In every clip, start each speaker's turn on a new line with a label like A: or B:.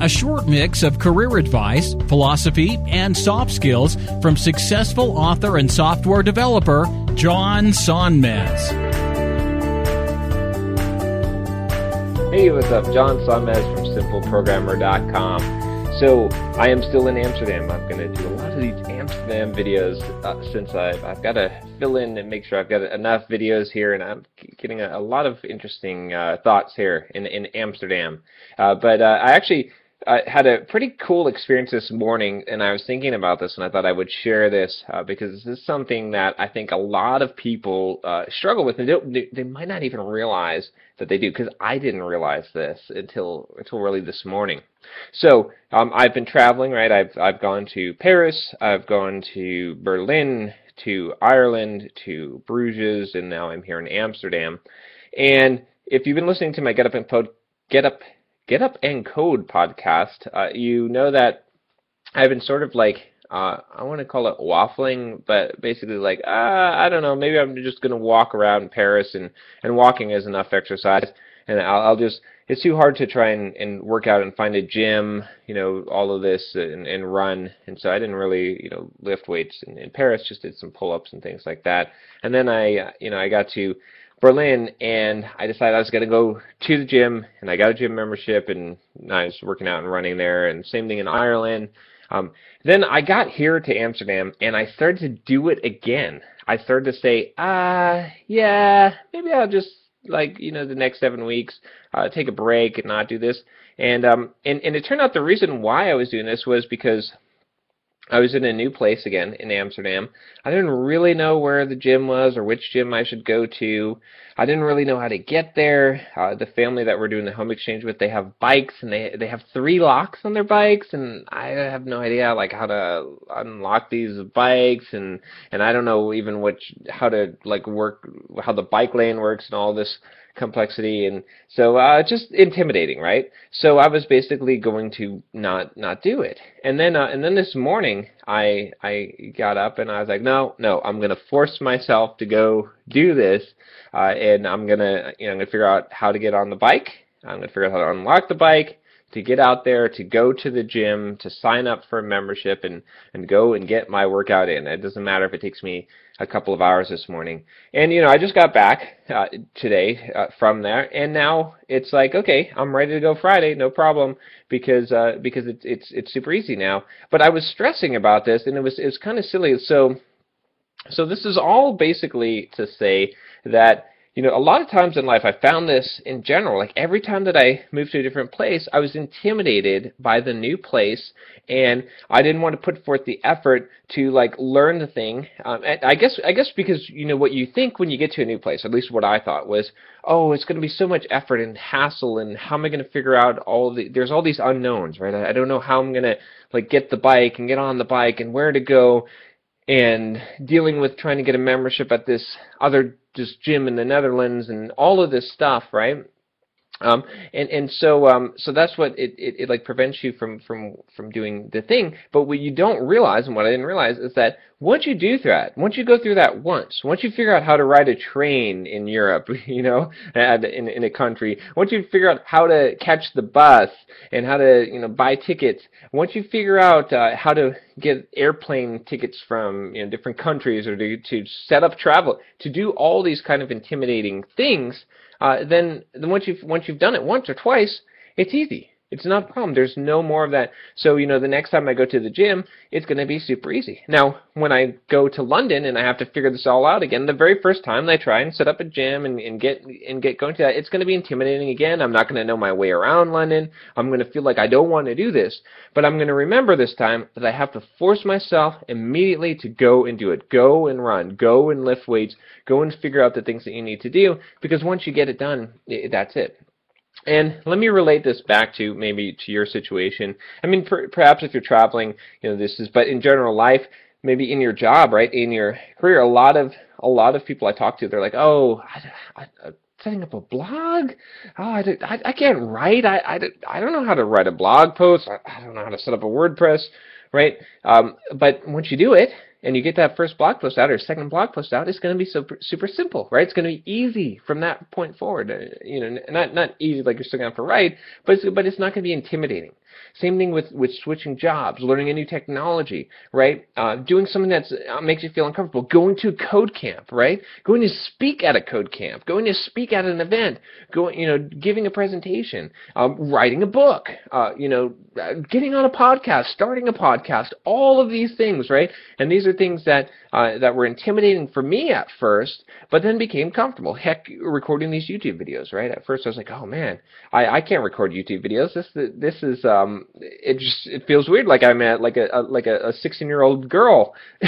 A: a short mix of career advice, philosophy, and soft skills from successful author and software developer John Sonmez.
B: Hey, what's up? John Sonmez from SimpleProgrammer.com. So I am still in Amsterdam. I'm going to do a lot of these Amsterdam videos uh, since I've, I've got to fill in and make sure I've got enough videos here, and I'm getting a, a lot of interesting uh, thoughts here in in Amsterdam. Uh, but uh, I actually I had a pretty cool experience this morning, and I was thinking about this, and I thought I would share this uh, because this is something that I think a lot of people uh, struggle with, and they, they might not even realize that they do. Because I didn't realize this until until really this morning. So um, I've been traveling, right? I've I've gone to Paris, I've gone to Berlin, to Ireland, to Bruges, and now I'm here in Amsterdam. And if you've been listening to my Get Up and Pod, Get Up Get Up and Code podcast, uh, you know that I've been sort of like uh, I want to call it waffling, but basically like uh, I don't know, maybe I'm just gonna walk around Paris and and walking is enough exercise, and I'll, I'll just it's too hard to try and, and work out and find a gym, you know, all of this and, and run, and so I didn't really you know lift weights in, in Paris, just did some pull-ups and things like that, and then I you know I got to Berlin, and I decided I was going to go to the gym, and I got a gym membership, and I was working out and running there, and same thing in Ireland. Um, then I got here to Amsterdam, and I started to do it again. I started to say, uh, yeah, maybe I'll just like you know the next seven weeks uh, take a break and not do this. And um, and and it turned out the reason why I was doing this was because I was in a new place again in Amsterdam. I didn't really know where the gym was or which gym I should go to. I didn't really know how to get there. Uh, the family that we're doing the home exchange with, they have bikes and they they have three locks on their bikes, and I have no idea like how to unlock these bikes, and and I don't know even which how to like work how the bike lane works and all this complexity and so uh just intimidating right? So i was basically going to not not do it. And then uh, and then this morning i i got up and i was like no no i'm to force myself to go do this uh and i'm to you know i'm to figure out how to get on the bike. I'm to figure out how to unlock the bike to get out there, to go to the gym, to sign up for a membership and, and go and get my workout in. It doesn't matter if it takes me a couple of hours this morning. And, you know, I just got back uh, today uh, from there, and now it's like, okay, I'm ready to go Friday, no problem, because uh, because it's it's it's super easy now. But I was stressing about this, and it was it was kind of silly. So so this is all basically to say that you know, a lot of times in life, I found this in general. Like every time that I moved to a different place, I was intimidated by the new place, and I didn't want to put forth the effort to like learn the thing. Um, I guess, I guess because you know what you think when you get to a new place, at least what I thought was, oh, it's going to be so much effort and hassle, and how am I going to figure out all the? There's all these unknowns, right? I, I don't know how I'm going to like get the bike and get on the bike and where to go and dealing with trying to get a membership at this other just gym in the Netherlands and all of this stuff, right? Um, and and so um, so that's what it, it, it like prevents you from from from doing the thing. But what you don't realize, and what I didn't realize, is that once you do that, once you go through that once, once you figure out how to ride a train in Europe, you know, in in a country, once you figure out how to catch the bus and how to you know buy tickets, once you figure out uh, how to get airplane tickets from you know different countries or to to set up travel, to do all these kind of intimidating things uh, then then once you've once you've done it once or twice, it's easy. It's not a problem. There's no more of that. So, you know, the next time I go to the gym, it's going to be super easy. Now, when I go to London and I have to figure this all out again, the very first time I try and set up a gym and, and get and get going to that, it's going to be intimidating again. I'm not going to know my way around London. I'm going to feel like I don't want to do this. But I'm going to remember this time that I have to force myself immediately to go and do it. Go and run. Go and lift weights. Go and figure out the things that you need to do because once you get it done, that's it. And let me relate this back to maybe to your situation. I mean, per, perhaps if you're traveling, you know, this is, but in general life, maybe in your job, right, in your career, a lot of a lot of people I talk to, they're like, oh, I, I, setting up a blog. Oh, I, I, I can't write. I, I, I don't know how to write a blog post. I, I don't know how to set up a WordPress, right? Um, but once you do it, and you get that first blog post out or second blog post out, it's going to be super super simple, right? It's going to be easy from that point forward. Uh, you know, not not easy like you're still going to have to write, but it's, but it's not going to be intimidating. Same thing with, with switching jobs, learning a new technology, right? Uh, doing something that uh, makes you feel uncomfortable. Going to code camp, right? Going to speak at a code camp. Going to speak at an event. Going, you know, giving a presentation. Um, writing a book. Uh, you know, uh, getting on a podcast. Starting a podcast. All of these things, right? And these are things that uh, that were intimidating for me at first, but then became comfortable. Heck, recording these YouTube videos, right? At first, I was like, oh man, I, I can't record YouTube videos. This this is um, it just it feels weird. Like I'm at like a, a like a 16 year old girl.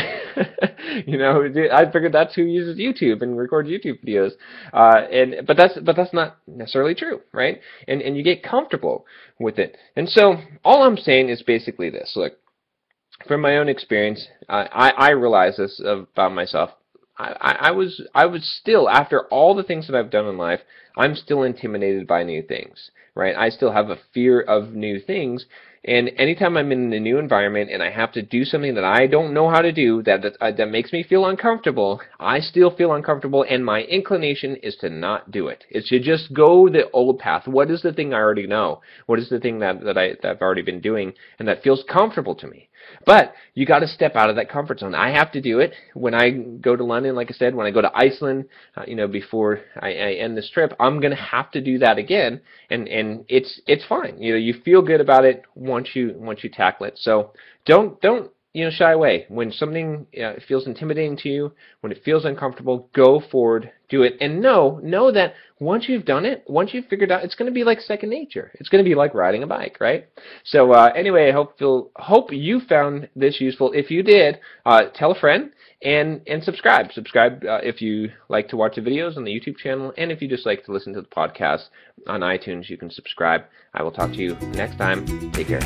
B: you know, I figured that's who uses YouTube and records YouTube videos. Uh, and but that's but that's not necessarily true, right? And and you get comfortable with it. And so all I'm saying is basically this: look from my own experience, I, I realize this about myself. I, I was I was still after all the things that I've done in life, I'm still intimidated by new things, right? I still have a fear of new things, and anytime I'm in a new environment and I have to do something that I don't know how to do that that, uh, that makes me feel uncomfortable, I still feel uncomfortable, and my inclination is to not do it. It's to just go the old path. What is the thing I already know? What is the thing that that I that I've already been doing and that feels comfortable to me? But you got to step out of that comfort zone. I have to do it when I go to London. Like I said, when I go to Iceland, uh, you know, before I, I end this trip, I'm gonna have to do that again, and and it's it's fine. You know, you feel good about it once you once you tackle it. So don't don't you know, shy away. When something uh, feels intimidating to you, when it feels uncomfortable, go forward, do it, and know know that once you've done it, once you've figured out, it's going to be like second nature. It's going to be like riding a bike, right? So uh, anyway, I hope you hope you found this useful. If you did, uh, tell a friend and and subscribe. Subscribe uh, if you like to watch the videos on the YouTube channel, and if you just like to listen to the podcast on iTunes, you can subscribe. I will talk to you next time. Take care.